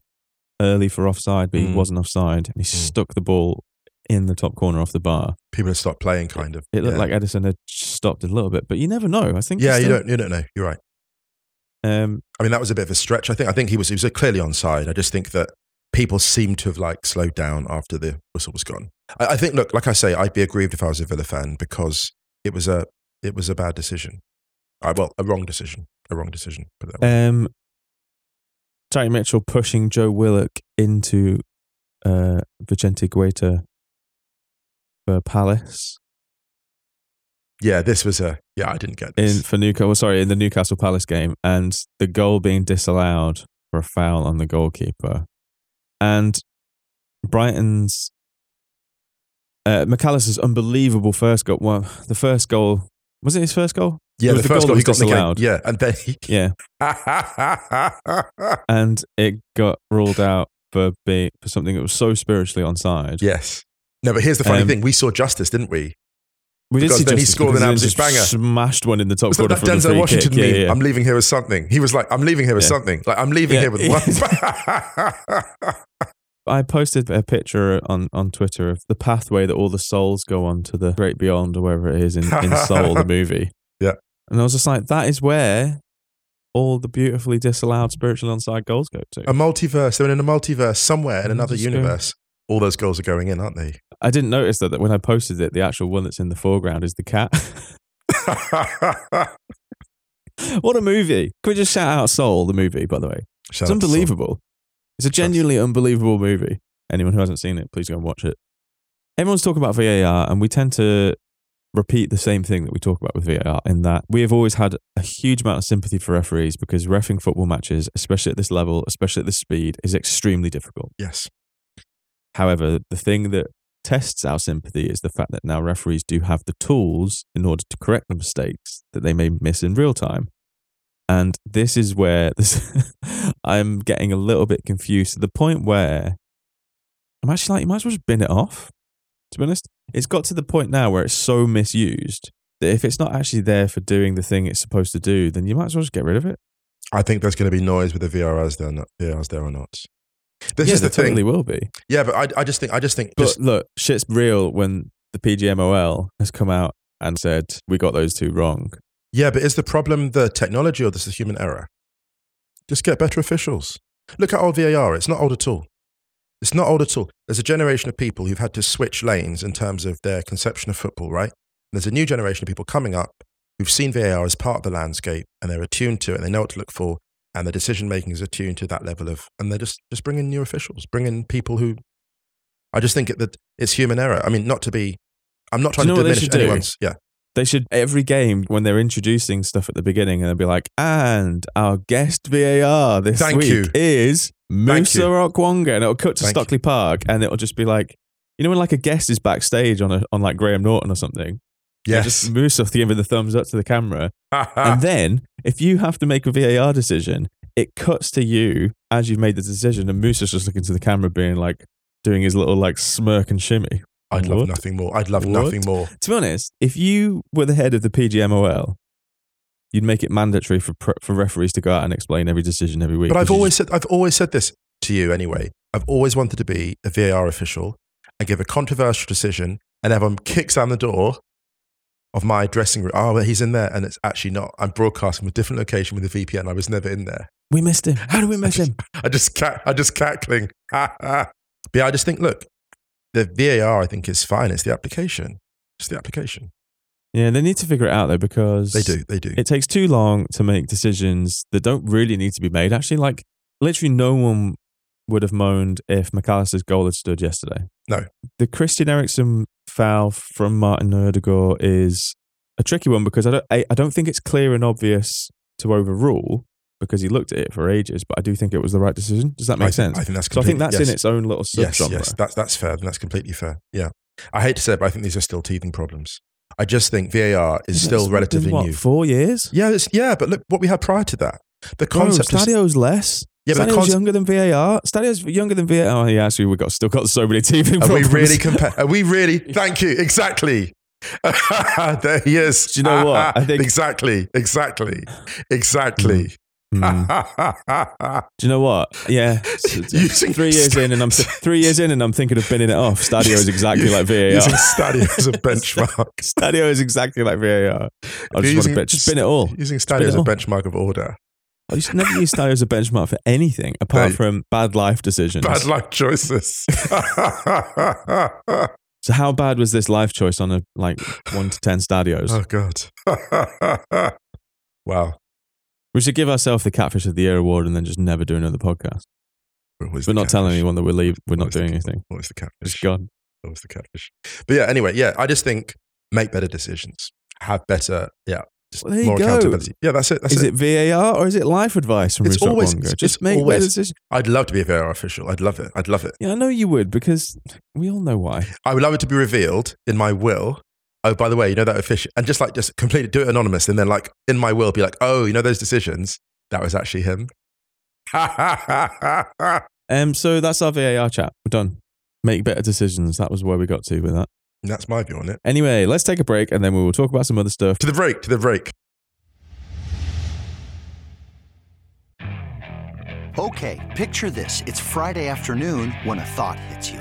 early for offside, but he Mm. wasn't offside. And he stuck the ball in the top corner off the bar. People have stopped playing, kind of. It looked yeah. like Edison had stopped a little bit, but you never know. I think. Yeah, you still- don't. You don't know. You're right. Um, I mean, that was a bit of a stretch. I think. I think he was. He was clearly on side. I just think that people seem to have like slowed down after the whistle was gone. I, I think. Look, like I say, I'd be aggrieved if I was a Villa fan because it was a it was a bad decision. I, well, a wrong decision. A wrong decision. Put it that way. um, Johnny Mitchell pushing Joe Willock into uh, Vicente Guaita for Palace yeah, this was a. Yeah, I didn't get in for Newcastle. Sorry, in the Newcastle Palace game, and the goal being disallowed for a foul on the goalkeeper, and Brighton's uh, Mac Allister's unbelievable first goal. Well, the first goal was it his first goal? Yeah, the the first goal goal that was disallowed. Yeah, and then he. Yeah, and it got ruled out for being for something that was so spiritually onside. yes. No, but here's the funny Um, thing: we saw justice, didn't we? we did because see then he scored an absolute banger. Smashed one in the top Was that corner that the Denzel free Washington kick. meme? Yeah, yeah. I'm leaving here with something. He was like, "I'm leaving here with Yeah. something." Like, I'm leaving here with one. I posted a picture on, on Twitter of the pathway that all the souls go on to the great beyond or wherever it is in, in Soul, the movie. Yeah. And I was just like, that is where all the beautifully disallowed spiritual onside goals go to. a multiverse. They're in a multiverse somewhere in Mm, another go- universe. All those goals are going in, aren't they? I didn't notice that, that when I posted it, the actual one that's in the foreground is the cat. what a movie. Can we just shout out Soul, the movie, by the way? Shout it's out to Sol. unbelievable. It's a genuinely unbelievable movie. Anyone who hasn't seen it, please go and watch it. Everyone's talking about VAR, and we tend to repeat the same thing that we talk about with VAR in that we have always had a huge amount of sympathy for referees because refing football matches, especially at this level, especially at this speed, is extremely difficult. Yes. However, the thing that tests our sympathy is the fact that now referees do have the tools in order to correct the mistakes that they may miss in real time. And this is where this I'm getting a little bit confused to the point where I'm actually like, you might as well just bin it off. To be honest, it's got to the point now where it's so misused that if it's not actually there for doing the thing it's supposed to do, then you might as well just get rid of it. I think there's going to be noise with the VRs there, not, VRs there or not. This yeah, is the there totally thing. will be. Yeah, but I, I just think, I just think, But just, look, shit's real when the PGMOL has come out and said we got those two wrong. yeah, but is the problem the technology or this is human error? Just get better officials. Look at old VAR. It's not old at all. It's not old at all. There's a generation of people who've had to switch lanes in terms of their conception of football, right? And there's a new generation of people coming up who've seen VAR as part of the landscape and they're attuned to it and they know what to look for and the decision making is attuned to that level of, and they're just, just bringing new officials, bringing people who, I just think it, that it's human error. I mean, not to be, I'm not trying you know to diminish anyone's, yeah. They should every game when they're introducing stuff at the beginning, and they'll be like, "And our guest VAR this Thank week you. is Musa you. Okwonga," and it'll cut to Thank you. Stockley Park, and it'll just be like, you know, when like a guest is backstage on a on like Graham Norton or something, yeah, Yes. just Musa giving the thumbs up to the camera, and then if you have to make a VAR decision, it cuts to you as you've made the decision, and Musa's just looking to the camera, being like doing his little like smirk and shimmy. I'd love nothing more. I'd love nothing more. To be honest, if you were the head of the PGMOL, you'd make it mandatory for pr- for referees to go out and explain every decision every week. But I've always said I've always said this to you anyway. I've always wanted to be a VAR official and give a controversial decision, and everyone kicks down the door of my dressing room. Oh, well, he's in there, and it's actually not. I'm broadcasting from a different location with a VPN. I was never in there. we missed him. How do we miss him? I just. I just cackling. but yeah, I just think, look, the VAR I think is fine. It's the application. It's the application. Yeah, they need to figure it out though because They do. They do. It takes too long to make decisions that don't really need to be made. Actually, like literally, no one would have moaned if Mac Allister's goal had stood yesterday. No. The Christian Eriksen foul from Martin Ødegaard is a tricky one because I don't, I, I don't think it's clear and obvious to overrule. Because he looked at it for ages, but I do think it was the right decision. Does that I make think, sense? I think that's so I think that's yes. in its own little subgenre. yes, yes, that's that's fair. That's completely fair. Yeah, I hate to say it, but I think these are still teething problems. I just think VAR is still relatively what, new. Four years. Yeah, it's, yeah, but look what we had prior to that. The concept of Stadio's less. Yeah, but Stadio's conce- younger than VAR. Stadio's younger than VAR. Oh, yeah, actually, we've got still got so many teething Are we problems. really compare? Are we really? Thank you. Exactly. there he is. Do you know what? I think- exactly, exactly, hmm. exactly. Hmm. Do you know what? Yeah, S- s- Using three years in, and I'm three years in, and I'm thinking of binning it off. Stadio is exactly like VAR. Using Stadio as a benchmark. Stadio is exactly like VAR. I just want using- to just spin it all. Using Stadio as a benchmark of order. I used to never use Stadio as a benchmark for anything apart No. from bad life decisions. Bad life choices. So how bad was this life choice on a like one to ten Stadios? oh God. wow. We should give ourselves the Catfish of the Year award and then just never do another podcast. We're not telling anyone that we're leave. We're not was the- doing anything. What was the Catfish? It's gone. What was the catfish? But yeah, anyway, yeah, I just think make better decisions, have better, yeah, just Well, there you more go. accountability. Yeah, that's it. That's Is it. it VAR or is it life advice from It's Rustok always- Just it's make better decisions. I'd love to be a VAR official. I'd love it. I'd love it. Yeah, I know you would because we all know why. I would love it to be revealed in my will. Oh, by the way, you know that official, and just like just completely do it anonymous, and then like in my will, be like, oh, you know those decisions. That was actually him. Um, so that's our VAR chat. We're done. Make better decisions. That was where we got to with that. That's my view on it. Anyway, let's take a break and then we will talk about some other stuff. To the break. To the break. Okay, picture this. It's Friday afternoon when a thought hits you.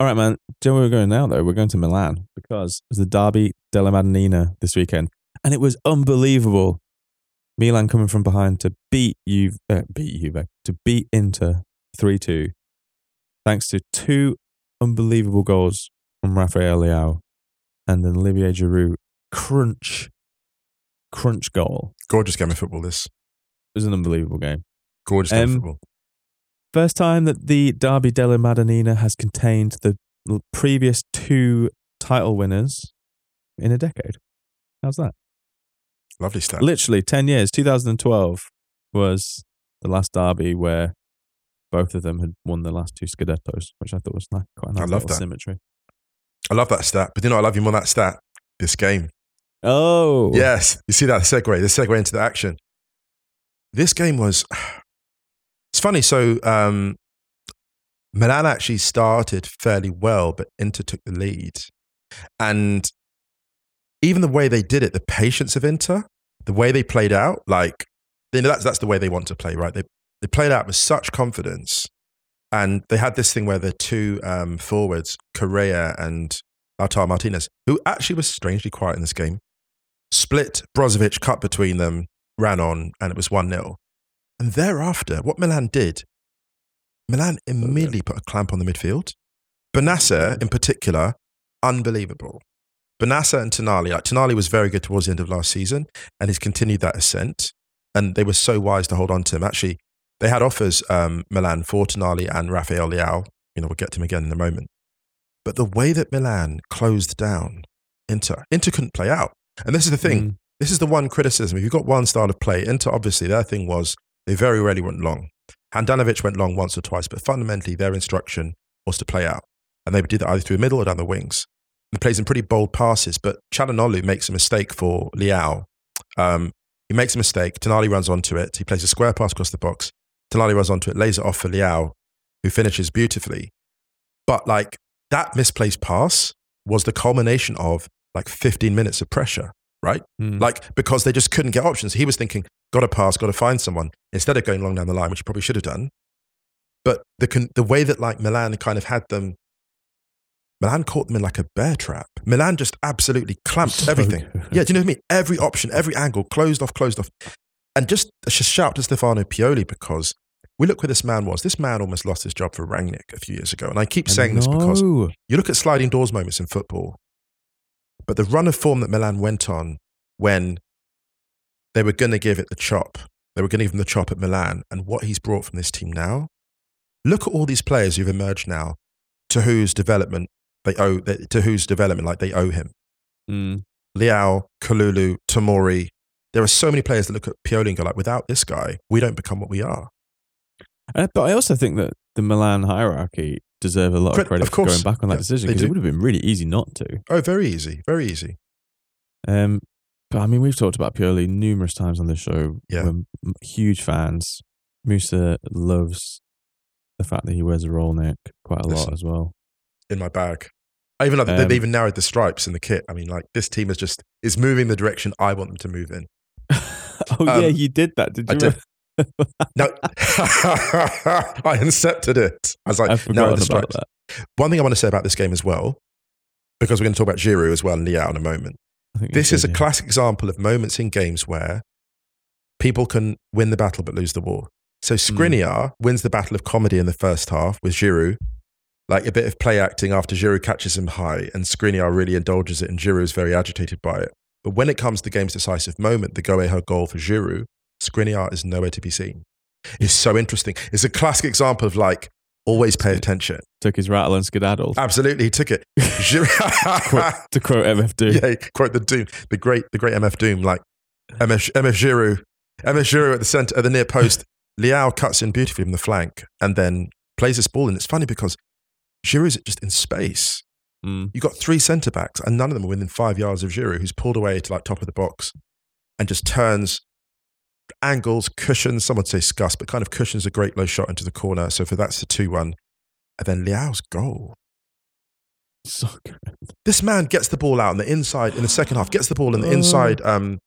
All right, man. Do you know where we're going now, though? We're going to Milan because it's the Derby della Madonnina this weekend. And it was unbelievable. Milan coming from behind to beat you, uh, beat Juve, to beat Inter 3 2, thanks to two unbelievable goals from Rafael Leao and an Olivier Giroud crunch, crunch goal. Gorgeous game of football. This It was an unbelievable game. gorgeous game Um, of football. First time that the Derby della Madonnina has contained the previous two title winners in a decade. How's that? Lovely stat. Literally 10 years. 2012 was the last Derby where both of them had won the last two Scudettos, which I thought was like quite a I nice love that. symmetry. I love that stat. But you know, I love you more that stat. This game. Oh, Yes, you see that segue, the segue into the action. This game was. It's funny. So um, Milan actually started fairly well, but Inter took the lead, and even the way they did it, the patience of Inter, the way they played out, like you know, that's that's the way they want to play, right? They they played out with such confidence, and they had this thing where the two um, forwards, Correa and Lautaro Martinez, who actually was strangely quiet in this game, split Brozovic, cut between them, ran on, and it was 1 0. And thereafter, what Milan did, Milan immediately put a clamp on the midfield. Bennacer, in particular, unbelievable. Bennacer and Tonali, like Tonali was very good towards the end of last season, and he's continued that ascent. And they were so wise to hold on to him. Actually, they had offers, um, Milan, for Tonali and Rafael Leao. You know, we'll get to him again in a moment. But the way that Milan closed down Inter. Inter couldn't play out. And this is the thing. Mm. This is the one criticism. If you've got one style of play, Inter, obviously, their thing was they very rarely went long. Handanovic went long once or twice, but fundamentally, their instruction was to play out. And they would do that either through the middle or down the wings. He plays in pretty bold passes, but Calhanoglu makes a mistake for Leao. Um, he makes a mistake. Tonali runs onto it. He plays a square pass across the box. Tonali runs onto it, lays it off for Leao, who finishes beautifully. But like that misplaced pass was the culmination of like 15 minutes of pressure, right? Mm. Like because they just couldn't get options. He was thinking, got to pass, got to find someone instead of going long down the line, which he probably should have done. But the the way that like Milan kind of had them, Milan caught them in like a bear trap. Milan just absolutely clamped So everything. good. Yeah, do you know what I mean? Every option, every angle, closed off, closed off. And just sh- shout to Stefano Pioli because we look where this man was. This man almost lost his job for Rangnick a few years ago. And I keep saying this because you look at sliding doors moments in football, but the run of form that Milan went on when they were going to give it the chop, they were going to give him the chop at Milan, and what he's brought from this team now. Look at all these players who've emerged now, to whose development they owe, to whose development like they owe him. Mm. Leao, Kalulu, Tomori. There are so many players that look at Pioli and go like, without this guy, we don't become what we are. Uh, but I also think that the Milan hierarchy deserve a lot of credit of for going back on that Yeah, decision because it would have been really easy not to. Oh, very easy, very easy. Um, but I mean, we've talked about Pioli numerous times on this show. Yeah. We're huge fans. Musa loves the fact that he wears a roll neck quite a lot as well. in my bag. I even that Um, they've even narrowed the stripes in the kit. I mean, like this team is just is moving the direction I want them to move in. oh Um, yeah, you did that, did I you? did. No, I incepted it. I was like, I forgot the stripes. that. One thing I want to say about this game as well, because we're going to talk about Giroud as well and Leao in a moment. I think you This is a yeah. classic example of moments in games where people can win the battle but lose the war. So hmm. Skriniar wins the battle of comedy in the first half with Giroud, like a bit of play acting after Giroud catches him high, and Skriniar really indulges it, and Giroud is very agitated by it. But when it comes to the game's decisive moment, the go ahead goal for Giroud, Skriniar is nowhere to be seen. It's so interesting. It's a classic example of like always pay attention. Took his rattle and skedaddle. Absolutely, he took it. Giroud, to quote MF Doom. yeah, quote the Doom, the great, the great MF Doom, like MF, MF Giroud, MF Giroud at the center, at the near post. Leao cuts in beautifully from the flank and then plays this ball. And it's funny because Giroud's just in space. Mm. You've got three centre backs, and none of them are within five yards of Giroud, who's pulled away to like top of the box and just turns, angles, cushions. Some would say scuss, but kind of cushions a great low shot into the corner. So for that's the two one, and then Leao's goal. So good. This man gets the ball out in the inside in the second half. Gets the ball in the Oh. inside, um,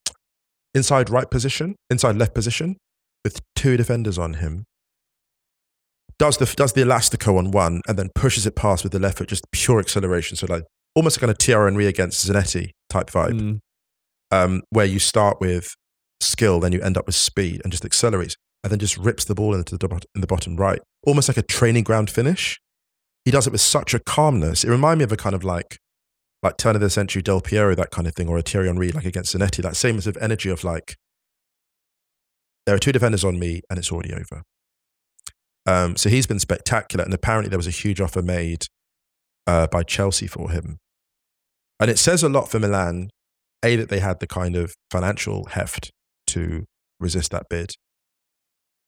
inside right position, inside left position, with two defenders on him. Does the does the elastico on one and then pushes it past with the left foot, just pure acceleration. So like almost kind of Thierry Henry against Zanetti type vibe, Mm. um, where you start with skill, then you end up with speed and just accelerates, and then just rips the ball into the in the bottom right, almost like a training ground finish. He does it with such a calmness. It reminded me of a kind of like like turn of the century Del Piero, that kind of thing, or a Thierry Henry like against Zanetti, that same sort of energy of like there are two defenders on me and it's already over. Um, so he's been spectacular, and apparently there was a huge offer made uh, by Chelsea for him, and it says a lot for Milan. A that they had the kind of financial heft to resist that bid,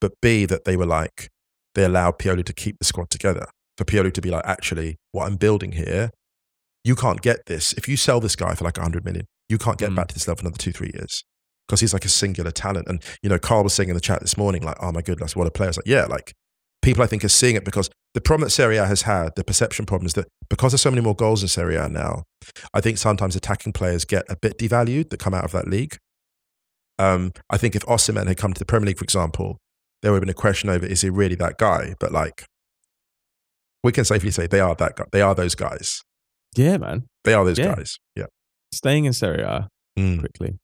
but B that they were like they allowed Pioli to keep the squad together. For Pioli to be like, actually, what I'm building here, you can't get this. If you sell this guy for like 100 million, you can't get Mm. back to this level for another two, three years because he's like a singular talent. And, you know, Carl was saying in the chat this morning, like, oh my goodness, what a player. It's like, yeah, like people I think are seeing it because the problem that Serie A has had, the perception problem is that because there's so many more goals in Serie A now, I think sometimes attacking players get a bit devalued that come out of that league. Um, I think if Osimhen had come to the Premier League, for example, there would have been a question over is he really that guy? But like, we can safely say they are that guy. They are those guys. Yeah, man. They are those Yeah. guys. Yeah. Staying in Serie A Mm. quickly.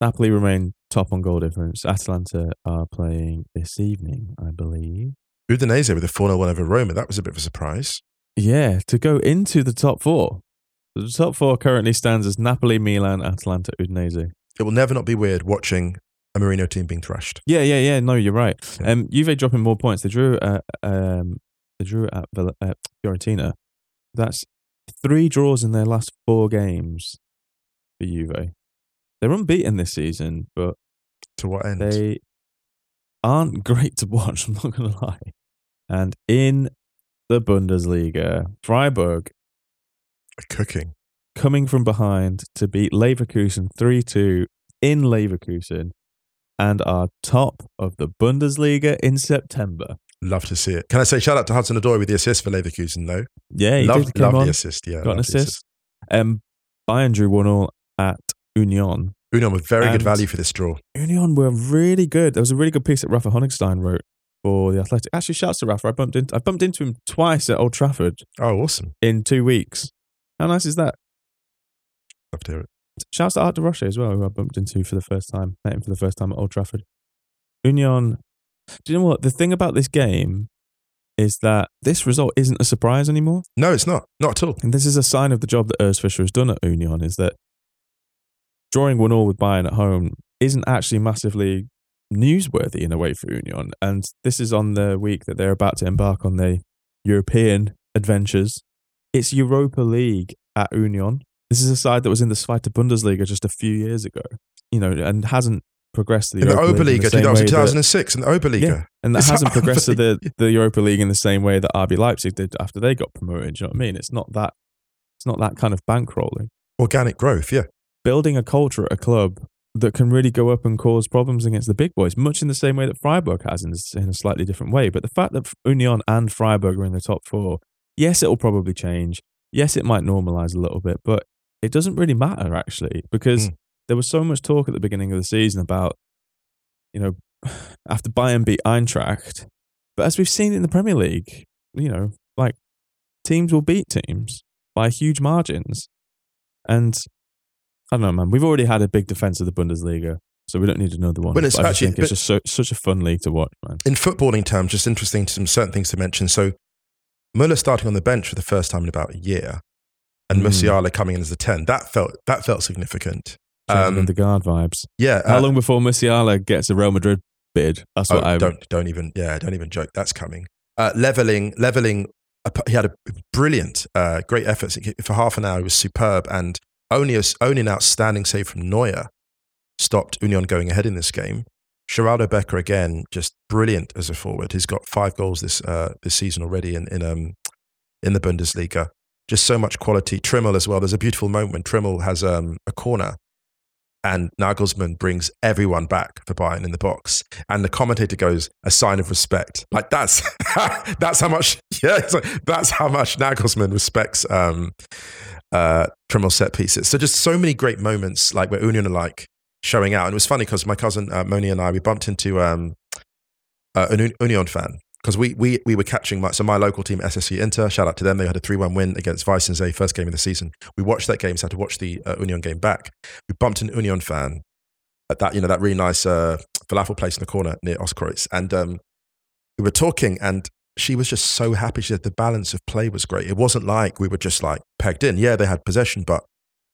Napoli remain top on goal difference. Atalanta are playing this evening, I believe. Udinese with a 4 0 win over Roma. That was a bit of a surprise. Yeah, to go into the top four. The top four currently stands as Napoli, Milan, Atalanta, Udinese. It will never not be weird watching a Mourinho team being thrashed. Yeah, yeah, yeah. No, you're right. Yeah. Um, Juve dropping more points. They drew at um, they drew at Villa, uh, Fiorentina. That's three draws in their last four games. for Juve. They're unbeaten this season, but To what end? they aren't great to watch. I'm not going to lie. And in the Bundesliga, Freiburg are Cooking. Coming from behind to beat Leverkusen 3 2 in Leverkusen and are top of the Bundesliga in September. Love to see it. Can I say shout out to Hudson Odoi with the assist for Leverkusen, though? Yeah, he love did come on. the assist. Yeah. got an the assist. Um, Bayern drew 1 all at Union. Union with very good value for this draw. Union were really good. There was a really good piece that Rafa Honigstein wrote for the Athletic. Actually, shouts to Rafa. I bumped into I bumped into him twice at Old Trafford Oh, awesome. in two weeks. How nice is that? Love to hear it. Shouts to Art de Roche as well, who I bumped into for the first time. Met him for the first time at Old Trafford. Union. Do you know what? The thing about this game is that this result isn't a surprise anymore. No, it's not. Not at all. And this is a sign of the job that Urs Fischer has done at Union is that drawing one all with Bayern at home isn't actually massively newsworthy in a way for Union. And this is on the week that they're about to embark on the European adventures. It's Europa League at Union. This is a side that was in the Zweite Bundesliga just a few years ago, you know, and hasn't progressed to the In the Europa League in the same 2000, way that- 2006, in the Oberliga. Yeah, and that It's hasn't progressed to the, the Europa League in the same way that RB Leipzig did after they got promoted. Do you know what I mean? It's not that it's not that kind of bankrolling. Organic growth, yeah. Building a culture at a club that can really go up and cause problems against the big boys, much in the same way that Freiburg has in, in a slightly different way. But the fact that Union and Freiburg are in the top four, yes, it will probably change. Yes, it might normalize a little bit, but it doesn't really matter actually because Mm. there was so much talk at the beginning of the season about, you know, after Bayern beat Eintracht, but as we've seen in the Premier League, you know, like teams will beat teams by huge margins. And I don't know, man. We've already had a big defense of the Bundesliga, so we don't need another one. But it's But I actually- think it's just so, such a fun league to watch, man. In footballing terms, just interesting, to some certain things to mention. So, Muller starting on the bench for the first time in about a year, and Mm. Musiala coming in as the 10. That felt, that felt significant. Um, Um, the guard vibes. yeah. How uh, long before Musiala gets a Real Madrid bid? That's Oh, what I don't don't even yeah don't even joke that's coming. Uh, leveling leveling. a He had a brilliant, uh, great effort for half an hour. He was superb, and only a, only an outstanding save from Neuer stopped Union going ahead in this game. Sheraldo Becker again, just brilliant as a forward. He's got five goals this uh, this season already in in um in the Bundesliga. Just so much quality. Trimmel as well. There's a beautiful moment when Trimmel has um, a corner, and Nagelsmann brings everyone back for Bayern in the box, and the commentator goes, "A sign of respect." Like that's that's how much. Yeah, like, that's how much Nagelsmann respects um, uh, Trimmel's set pieces. So just so many great moments, like where Union are like showing out. And it was funny because my cousin uh, Moni and I we bumped into um, uh, an Un- Union fan because we, we we were catching my so my local team SSC Inter. Shout out to them. They had a three one win against Weissensee, first game of the season. We watched that game, so I had to watch the uh, Union game back. We bumped an Union fan at that you know that really nice uh, falafel place in the corner near Ostkreuz, and um, we were talking and. She was just so happy. She said the balance of play was great. It wasn't like we were just like pegged in. Yeah, they had possession, but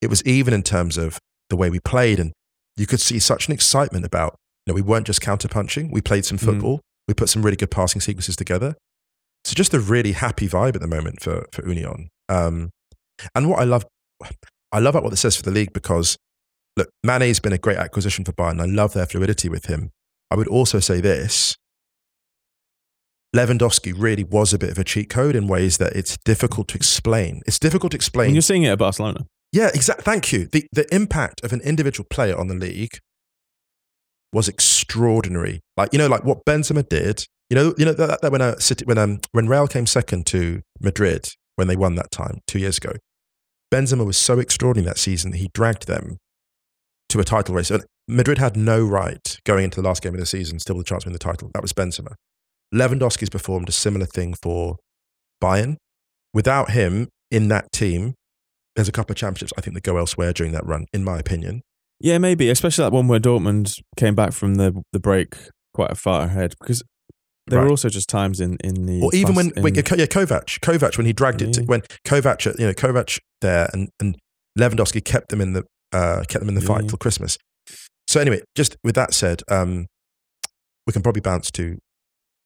it was even in terms of the way we played. And you could see such an excitement about, you know, we weren't just counterpunching. We played some Mm. We put some really good passing sequences together. So just a really happy vibe at the moment for, for Union. Um, and what I love, I love what this says for the league because, look, Mane's been a great acquisition for Bayern. I love their fluidity with him. I would also say this. Lewandowski really was a bit of a cheat code in ways that it's difficult to explain. It's difficult to explain. When you're seeing it at Barcelona, Yeah, exactly. Thank you. The the impact of an individual player on the league was extraordinary. Like you know, like what Benzema did. You know, you know that, that when a city when um when Real came second to Madrid when they won that time two years ago, Benzema was so extraordinary that season. That he dragged them to a title race. And Madrid had no right going into the last game of the season still with a chance to win the title. That was Benzema. Lewandowski's performed a similar thing for Bayern. Without him in that team, there's a couple of championships I think that go elsewhere during that run, in my opinion. Yeah, maybe, especially that one where Dortmund came back from the the break quite a far ahead because there were also just times in in the Or even when, when yeah, Kovac, Kovac when he dragged it, to, when Kovac, you know, Kovac there and, and Lewandowski kept them in the uh, kept them in the fight Yeah. till Christmas. So anyway, just with that said, um, we can probably bounce to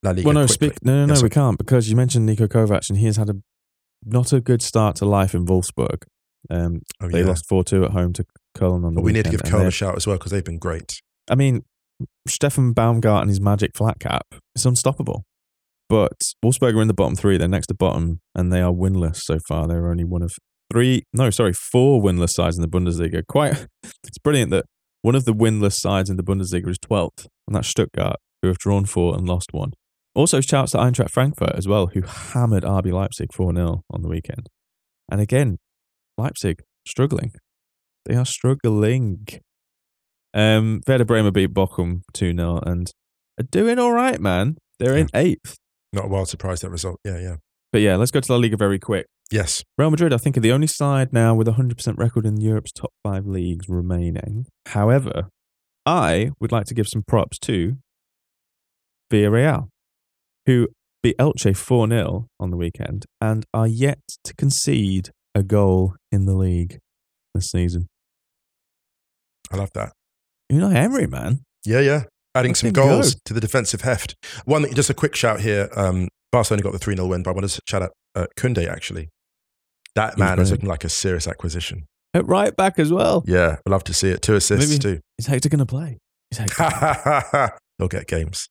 La Liga. well, no, quickly. speak. No, no, no, Yes, we can't because you mentioned Niko Kovac and he has had a not a good start to life in Wolfsburg. Um, Oh, they yeah. lost four two at home to Köln on the But we need to give Köln a shout as well because they've been great. I mean, Steffen Baumgart and his magic flat cap is unstoppable. But Wolfsburg are in the bottom three. They're next to bottom, and they are winless so far. They're only one of three, no, sorry, four winless sides in the Bundesliga. Quite, it's brilliant that one of the winless sides in the Bundesliga is 12th, and that's Stuttgart, who have drawn four and lost one. Also, shouts to Eintracht Frankfurt as well, who hammered RB Leipzig 4 0 on the weekend. And again, Leipzig struggling. They are struggling. Um, Werder Bremen beat Bochum 2 0 and are doing all right, man. They're in eighth. Not a wild surprise that result. Yeah, yeah. But yeah, let's go to La Liga very quick. Yes. Real Madrid, I think, are the only side now with a 100% record in Europe's top five leagues remaining. However, I would like to give some props to Villarreal, who beat Elche 4 0 on the weekend and are yet to concede a goal in the league this season. I love that. Unai Emery, man. Yeah, yeah. Adding some goals go. to the defensive heft. One, just a quick shout here. Um, Barcelona got the 3 0 win, but I want to shout out uh, Koundé, actually. That man is looking like a serious acquisition. At right back as well. Yeah, I'd love to see it. Two assists, Maybe- Is Hector going to play? Is Hector too. He'll get games.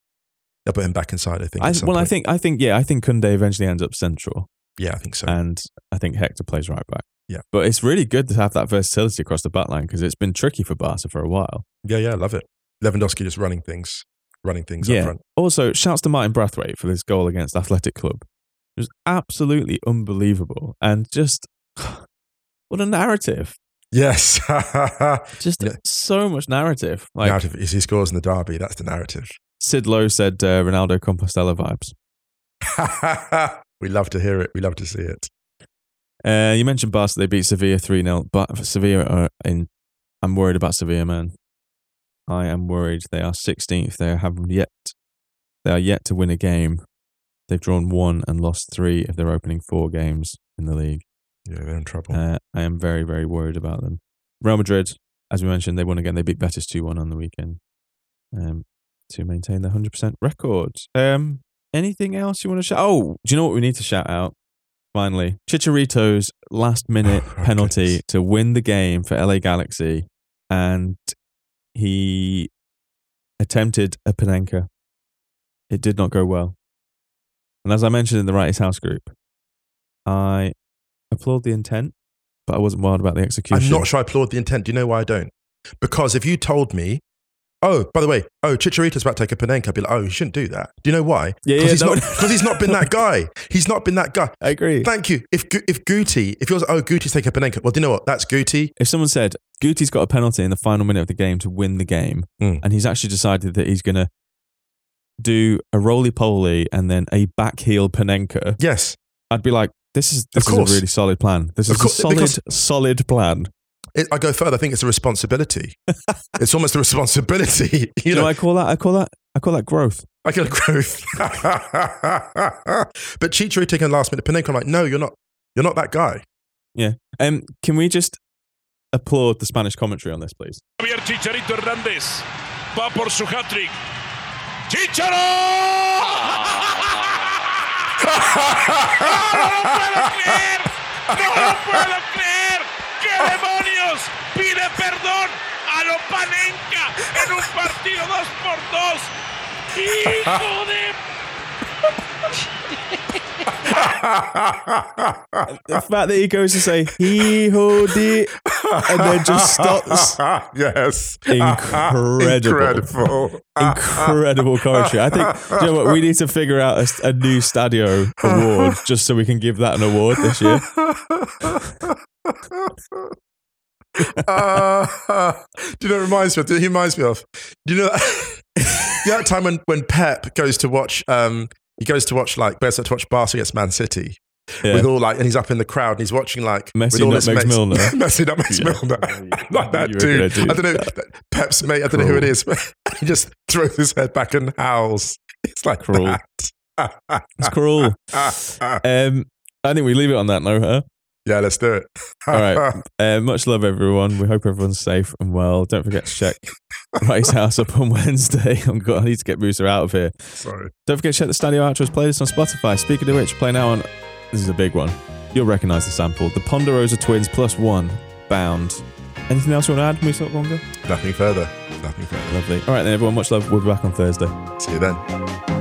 They'll put him back inside, I think. I, well, I think, I think, yeah, I think Koundé eventually ends up central. Yeah, I think so. and I think Hector plays right back. Yeah. But it's really good to have that versatility across the back line because it's been tricky for Barca for a while. yeah, yeah, I love it. Lewandowski just running things, running things Yeah. up front. Also, shouts to Martin Braithwaite for this goal against Athletic Club. It was absolutely unbelievable and just what a narrative. Yes. Just Yeah. so much narrative. Like narrative is he scores in the derby. That's the narrative. Sid Lowe said, uh, Ronaldo Compostela vibes. we love to hear it. We love to see it. Uh, you mentioned Barca, they beat Sevilla 3 0, but Sevilla are in. I'm worried about Sevilla, man. I am worried. They are 16th. They have yet. They are yet to win a game. They've drawn one and lost three of their opening four games in the league. Yeah, they're in trouble. Uh, I am very, very worried about them. Real Madrid, as we mentioned, they won again. They beat Betis 2 1 on the weekend um, to maintain their 100% record. Um, anything else you want to shout? Oh, do you know what we need to shout out? Finally, Chicharito's last minute Oh, penalty goodness. to win the game for LA Galaxy. And he attempted a Panenka. It did not go well. And as I mentioned in the Wrighty's House group, I applaud the intent, but I wasn't wild about the execution. I'm not sure I applaud the intent. Do you know why I don't? Because if you told me, oh, by the way, oh, Chicharito's about to take a Panenka, I'd be like, oh, you shouldn't do that. Do you know why? Yeah, Because yeah, he's, no. not- 'cause he's not been that guy. He's not been that guy. I agree. Thank you. If if Guti, if like, oh, Guti's taking a Panenka, well, do you know what? That's Guti. If someone said Guti's got a penalty in the final minute of the game to win the game, Mm. and he's actually decided that he's going to do a roly poly and then a back heel Panenka, Yes. I'd be like, this is this is a really solid plan. This is course, a solid because- solid plan. It, I go further. I think it's a responsibility. it's almost a responsibility. You You know, know, I call that I call that I call that growth. I call a growth. but Chicharito taking a last minute Panenka, I'm like, no, you're not. You're not that guy. Yeah. Um, can we just applaud the Spanish commentary on this, please? Javier Chicharito Hernández va por su hat-trick. ¡Chicharo! ¡No lo puedo creer! ¡No lo puedo creer! ¿Qué demonios? Pide perdón a lo Panenka en un partido 2 por 2 ¡Hijo de... The fact that he goes to say he hold it and then just stops. yes. Incredible. Incredible. incredible commentary. I think you know what we need to figure out a, a new Stadio award just so we can give that an award this year. Uh, do you know what reminds me of? He reminds me of. Do you know that, you know that time when, when Pep goes to watch um he goes to watch like goes to watch Barca against Man City Yeah. with all like and he's up in the crowd and he's watching like Messi with all his mates- Milner. Messi nutmegs Yeah. Milner like that dude. do I don't know Pep's mate. I don't know who it is. But he just throws his head back and howls. It's like Cruel. that. It's cruel. Um, I think we leave it on that note. Huh? Yeah, let's do it. All right. Uh, much love, everyone. We hope everyone's safe and well. Don't forget to check Rice House up on Wednesday. I'm God, I need to get Musa out of here. Sorry. Don't forget to check the Stadio Outros playlist on Spotify. Speaking of which, play now on. This is a big one. You'll recognize the sample. The Ponderosa Twins plus one, Bound, Anything else you want to add, Musa Bonga? Nothing further. Nothing further. Lovely. All right, then, everyone, much love. We'll be back on Thursday. See you then.